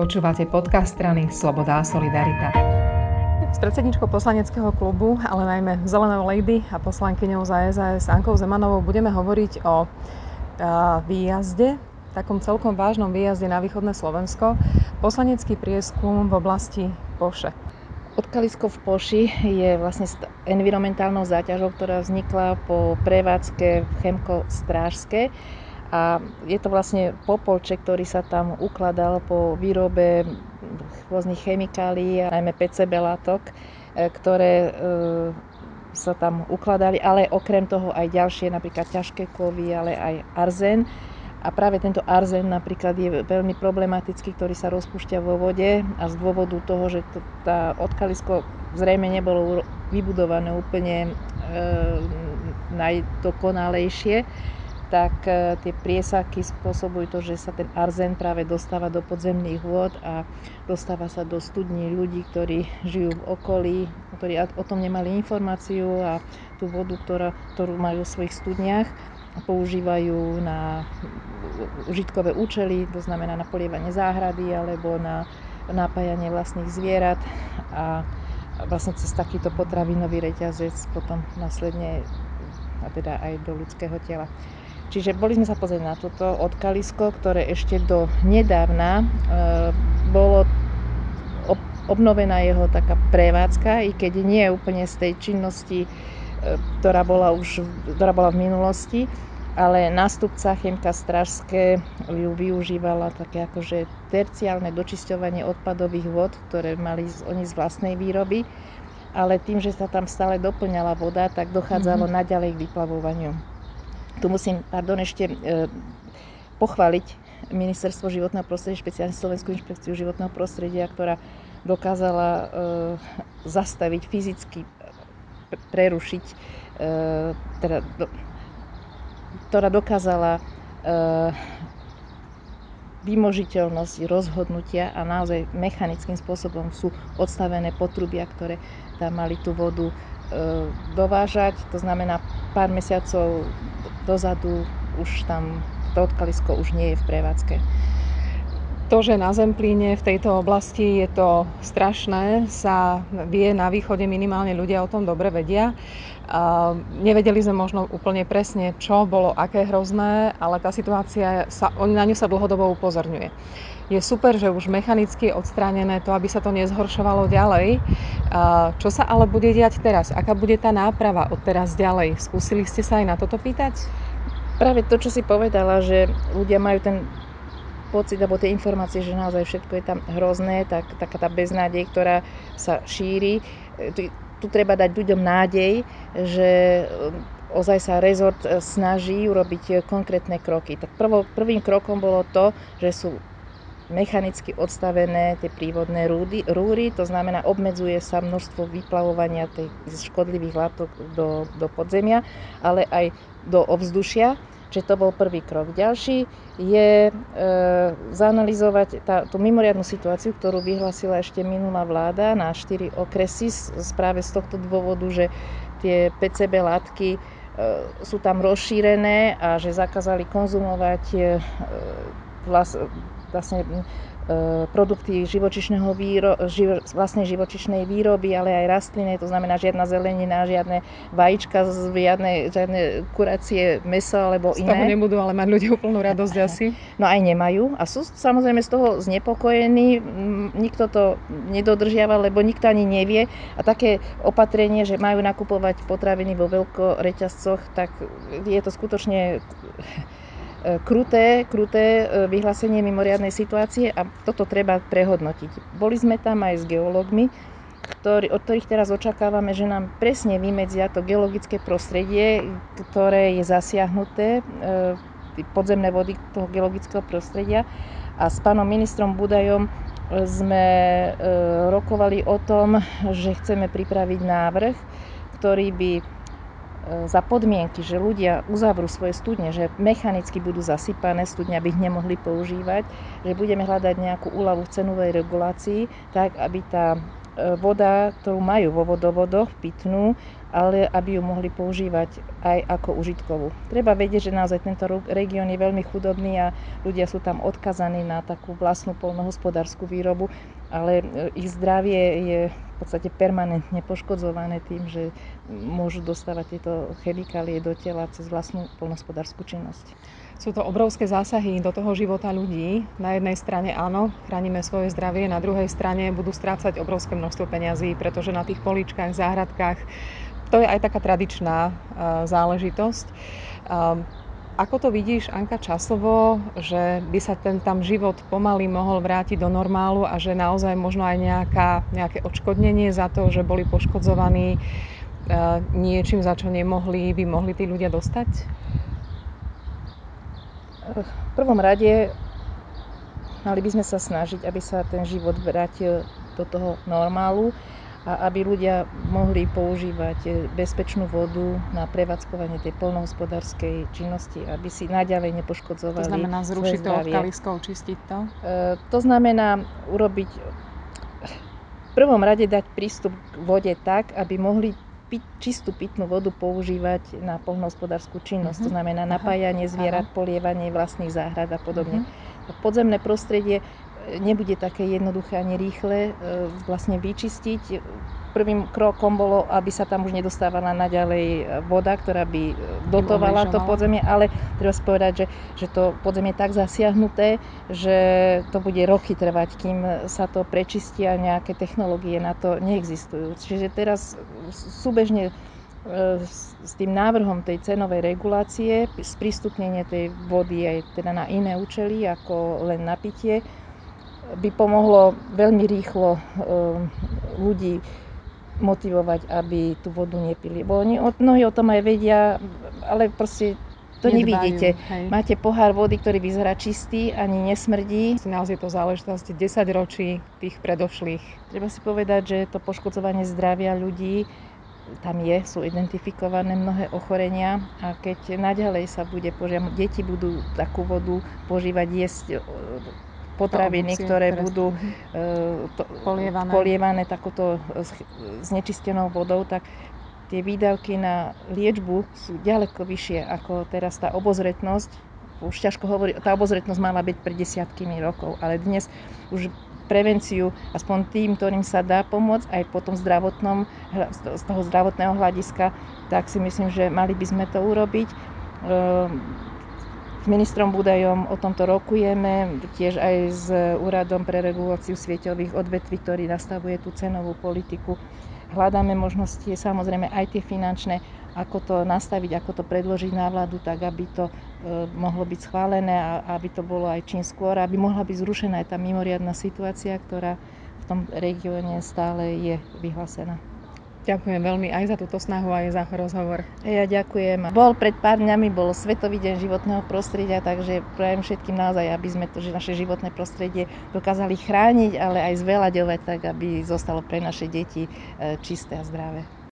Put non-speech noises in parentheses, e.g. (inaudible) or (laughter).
Počúvate podcast strany Sloboda a Solidarita. S predsedničkou poslaneckého klubu, ale najmä Zelenou lady a poslankyňou za SAS Ankou Zemanovou budeme hovoriť o výjazde, takom celkom vážnom výjazde na východné Slovensko, poslanecký prieskum v oblasti Poše. Odkalisko v Poši je vlastne environmentálnou záťažou, ktorá vznikla po prevádzke v Chemko Strážske a je to vlastne popolček, ktorý sa tam ukladal po výrobe rôznych chemikálií, najmä PCB látok, e, ktoré e, sa tam ukladali, ale okrem toho aj ďalšie, napríklad ťažké kovy, ale aj arzen. A práve tento arzen napríklad je veľmi problematický, ktorý sa rozpúšťa vo vode a z dôvodu toho, že to, tá odkalisko zrejme nebolo vybudované úplne e, najdokonalejšie, tak e, tie priesaky spôsobujú to, že sa ten arzen práve dostáva do podzemných vôd a dostáva sa do studní ľudí, ktorí žijú v okolí, ktorí o tom nemali informáciu a tú vodu, ktorá, ktorú majú v svojich studniach, používajú na užitkové účely, to znamená na polievanie záhrady alebo na napájanie vlastných zvierat a vlastne cez takýto potravinový reťazec potom následne a teda aj do ľudského tela. Čiže boli sme sa pozrieť na toto odkalisko, ktoré ešte do nedávna e, bolo obnovená jeho taká prevádzka, i keď nie úplne z tej činnosti, e, ktorá bola už ktorá bola v minulosti, ale nástupca Chemka Stražské ju využívala také akože terciálne dočisťovanie odpadových vod, ktoré mali oni z vlastnej výroby, ale tým, že sa tam stále doplňala voda, tak dochádzalo mm-hmm. naďalej k vyplavovaniu. Tu musím, pardon, ešte e, pochváliť Ministerstvo životného prostredia, špeciálne Slovenskú inšpekciu životného prostredia, ktorá dokázala e, zastaviť fyzicky, prerušiť, e, teda, ktorá dokázala vymožiteľnosť rozhodnutia a naozaj mechanickým spôsobom sú odstavené potrubia, ktoré tam mali tú vodu dovážať. To znamená, pár mesiacov dozadu už tam to odkalisko už nie je v prevádzke. To, že na Zemplíne v tejto oblasti je to strašné, sa vie na východe minimálne ľudia o tom dobre vedia. Nevedeli sme možno úplne presne, čo bolo aké hrozné, ale tá situácia, sa, na ňu sa dlhodobo upozorňuje. Je super, že už mechanicky je odstránené to, aby sa to nezhoršovalo ďalej. Čo sa ale bude diať teraz? Aká bude tá náprava od teraz ďalej? Skúsili ste sa aj na toto pýtať? Práve to, čo si povedala, že ľudia majú ten pocit alebo tie informácie, že naozaj všetko je tam hrozné, tak taká tá beznádej, ktorá sa šíri. Tu, tu treba dať ľuďom nádej, že um, ozaj sa rezort e, snaží urobiť e, konkrétne kroky. Tak prvo, prvým krokom bolo to, že sú mechanicky odstavené tie prívodné rúdy, rúry, to znamená obmedzuje sa množstvo vyplavovania tej škodlivých látok do, do podzemia, ale aj do ovzdušia Čiže to bol prvý krok. Ďalší je e, zanalizovať tá, tú mimoriadnú situáciu, ktorú vyhlasila ešte minulá vláda na štyri okresy práve z tohto dôvodu, že tie PCB látky e, sú tam rozšírené a že zakázali konzumovať e, vlas, vlastne E, produkty živočišného výro, živo, vlastnej živočišnej výroby, ale aj rastlinné, to znamená žiadna zelenina, žiadne vajíčka, žiadne, žiadne kuracie meso alebo iné. Z toho nebudú ale mať ľudia úplnú radosť (laughs) asi. No aj nemajú a sú samozrejme z toho znepokojení, nikto to nedodržiava, lebo nikto ani nevie a také opatrenie, že majú nakupovať potraviny vo veľkoreťazcoch, tak je to skutočne kruté, kruté e, vyhlásenie mimoriadnej situácie a toto treba prehodnotiť. Boli sme tam aj s geológmi, ktorý, od ktorých teraz očakávame, že nám presne vymedzia to geologické prostredie, ktoré je zasiahnuté, e, podzemné vody toho geologického prostredia. A s pánom ministrom Budajom sme rokovali o tom, že chceme pripraviť návrh, ktorý by E, za podmienky, že ľudia uzavrú svoje studne, že mechanicky budú zasypané studne, aby ich nemohli používať, že budeme hľadať nejakú úľavu v cenovej regulácii, tak aby tá e, voda, ktorú majú vo vodovodoch, pitnú, ale aby ju mohli používať aj ako užitkovú. Treba vedieť, že naozaj tento región je veľmi chudobný a ľudia sú tam odkazaní na takú vlastnú polnohospodárskú výrobu, ale e, ich zdravie je v podstate permanentne poškodzované tým, že môžu dostávať tieto chemikálie do tela cez vlastnú polnohospodárskú činnosť. Sú to obrovské zásahy do toho života ľudí. Na jednej strane áno, chránime svoje zdravie, na druhej strane budú strácať obrovské množstvo peňazí, pretože na tých poličkách, záhradkách to je aj taká tradičná záležitosť. Ako to vidíš, Anka, časovo, že by sa ten tam život pomaly mohol vrátiť do normálu a že naozaj možno aj nejaká, nejaké odškodnenie za to, že boli poškodzovaní niečím, za čo nemohli, by mohli tí ľudia dostať? V prvom rade mali by sme sa snažiť, aby sa ten život vrátil do toho normálu a aby ľudia mohli používať e, bezpečnú vodu na prevádzkovanie tej polnohospodárskej činnosti, aby si naďalej nepoškodzovali To znamená zrušiť to odkaliskou, čistiť to? E, to znamená urobiť v prvom rade dať prístup k vode tak, aby mohli pit, čistú pitnú vodu používať na polnohospodárskú činnosť. Uh-huh. To znamená napájanie zvierat, Aha. polievanie vlastných záhrad a podobne. Uh-huh. Podzemné prostredie nebude také jednoduché ani rýchle e, vlastne vyčistiť. Prvým krokom bolo, aby sa tam už nedostávala naďalej e, voda, ktorá by e, dotovala to podzemie, ale treba si povedať, že, že to podzemie je tak zasiahnuté, že to bude roky trvať, kým sa to prečistí a nejaké technológie na to neexistujú. Čiže teraz súbežne s tým návrhom tej cenovej regulácie, sprístupnenie tej vody aj teda na iné účely ako len na pitie, by pomohlo veľmi rýchlo eh, ľudí motivovať, aby tú vodu nepili. Bo oni, mnohí o tom aj vedia, ale proste to Nedbajú, nevidíte. Hej. Máte pohár vody, ktorý vyzerá čistý, ani nesmrdí. Naozaj je to záležitosť 10 ročí tých predošlých. Treba si povedať, že to poškodzovanie zdravia ľudí tam je, sú identifikované mnohé ochorenia a keď naďalej sa bude požiadať, deti budú takú vodu požívať, jesť potraviny, ktoré budú uh, to, polievané. polievané takouto znečistenou vodou, tak tie výdavky na liečbu sú ďaleko vyššie ako teraz tá obozretnosť. Už ťažko hovorí, tá obozretnosť mala byť pred desiatkými rokov, ale dnes už prevenciu, aspoň tým, ktorým sa dá pomôcť, aj po tom zdravotnom, z toho zdravotného hľadiska, tak si myslím, že mali by sme to urobiť. S ministrom Budajom o tomto rokujeme, tiež aj s Úradom pre reguláciu svieťových odvetví, ktorý nastavuje tú cenovú politiku. Hľadáme možnosti, samozrejme aj tie finančné, ako to nastaviť, ako to predložiť na vládu, tak aby to e, mohlo byť schválené a aby to bolo aj čím skôr, aby mohla byť zrušená aj tá mimoriadná situácia, ktorá v tom regióne stále je vyhlásená. Ďakujem veľmi aj za túto snahu, aj za rozhovor. Ja ďakujem. Bol pred pár dňami, bol Svetový deň životného prostredia, takže prajem všetkým naozaj, aby sme to, že naše životné prostredie dokázali chrániť, ale aj zveľaďovať tak, aby zostalo pre naše deti e, čisté a zdravé.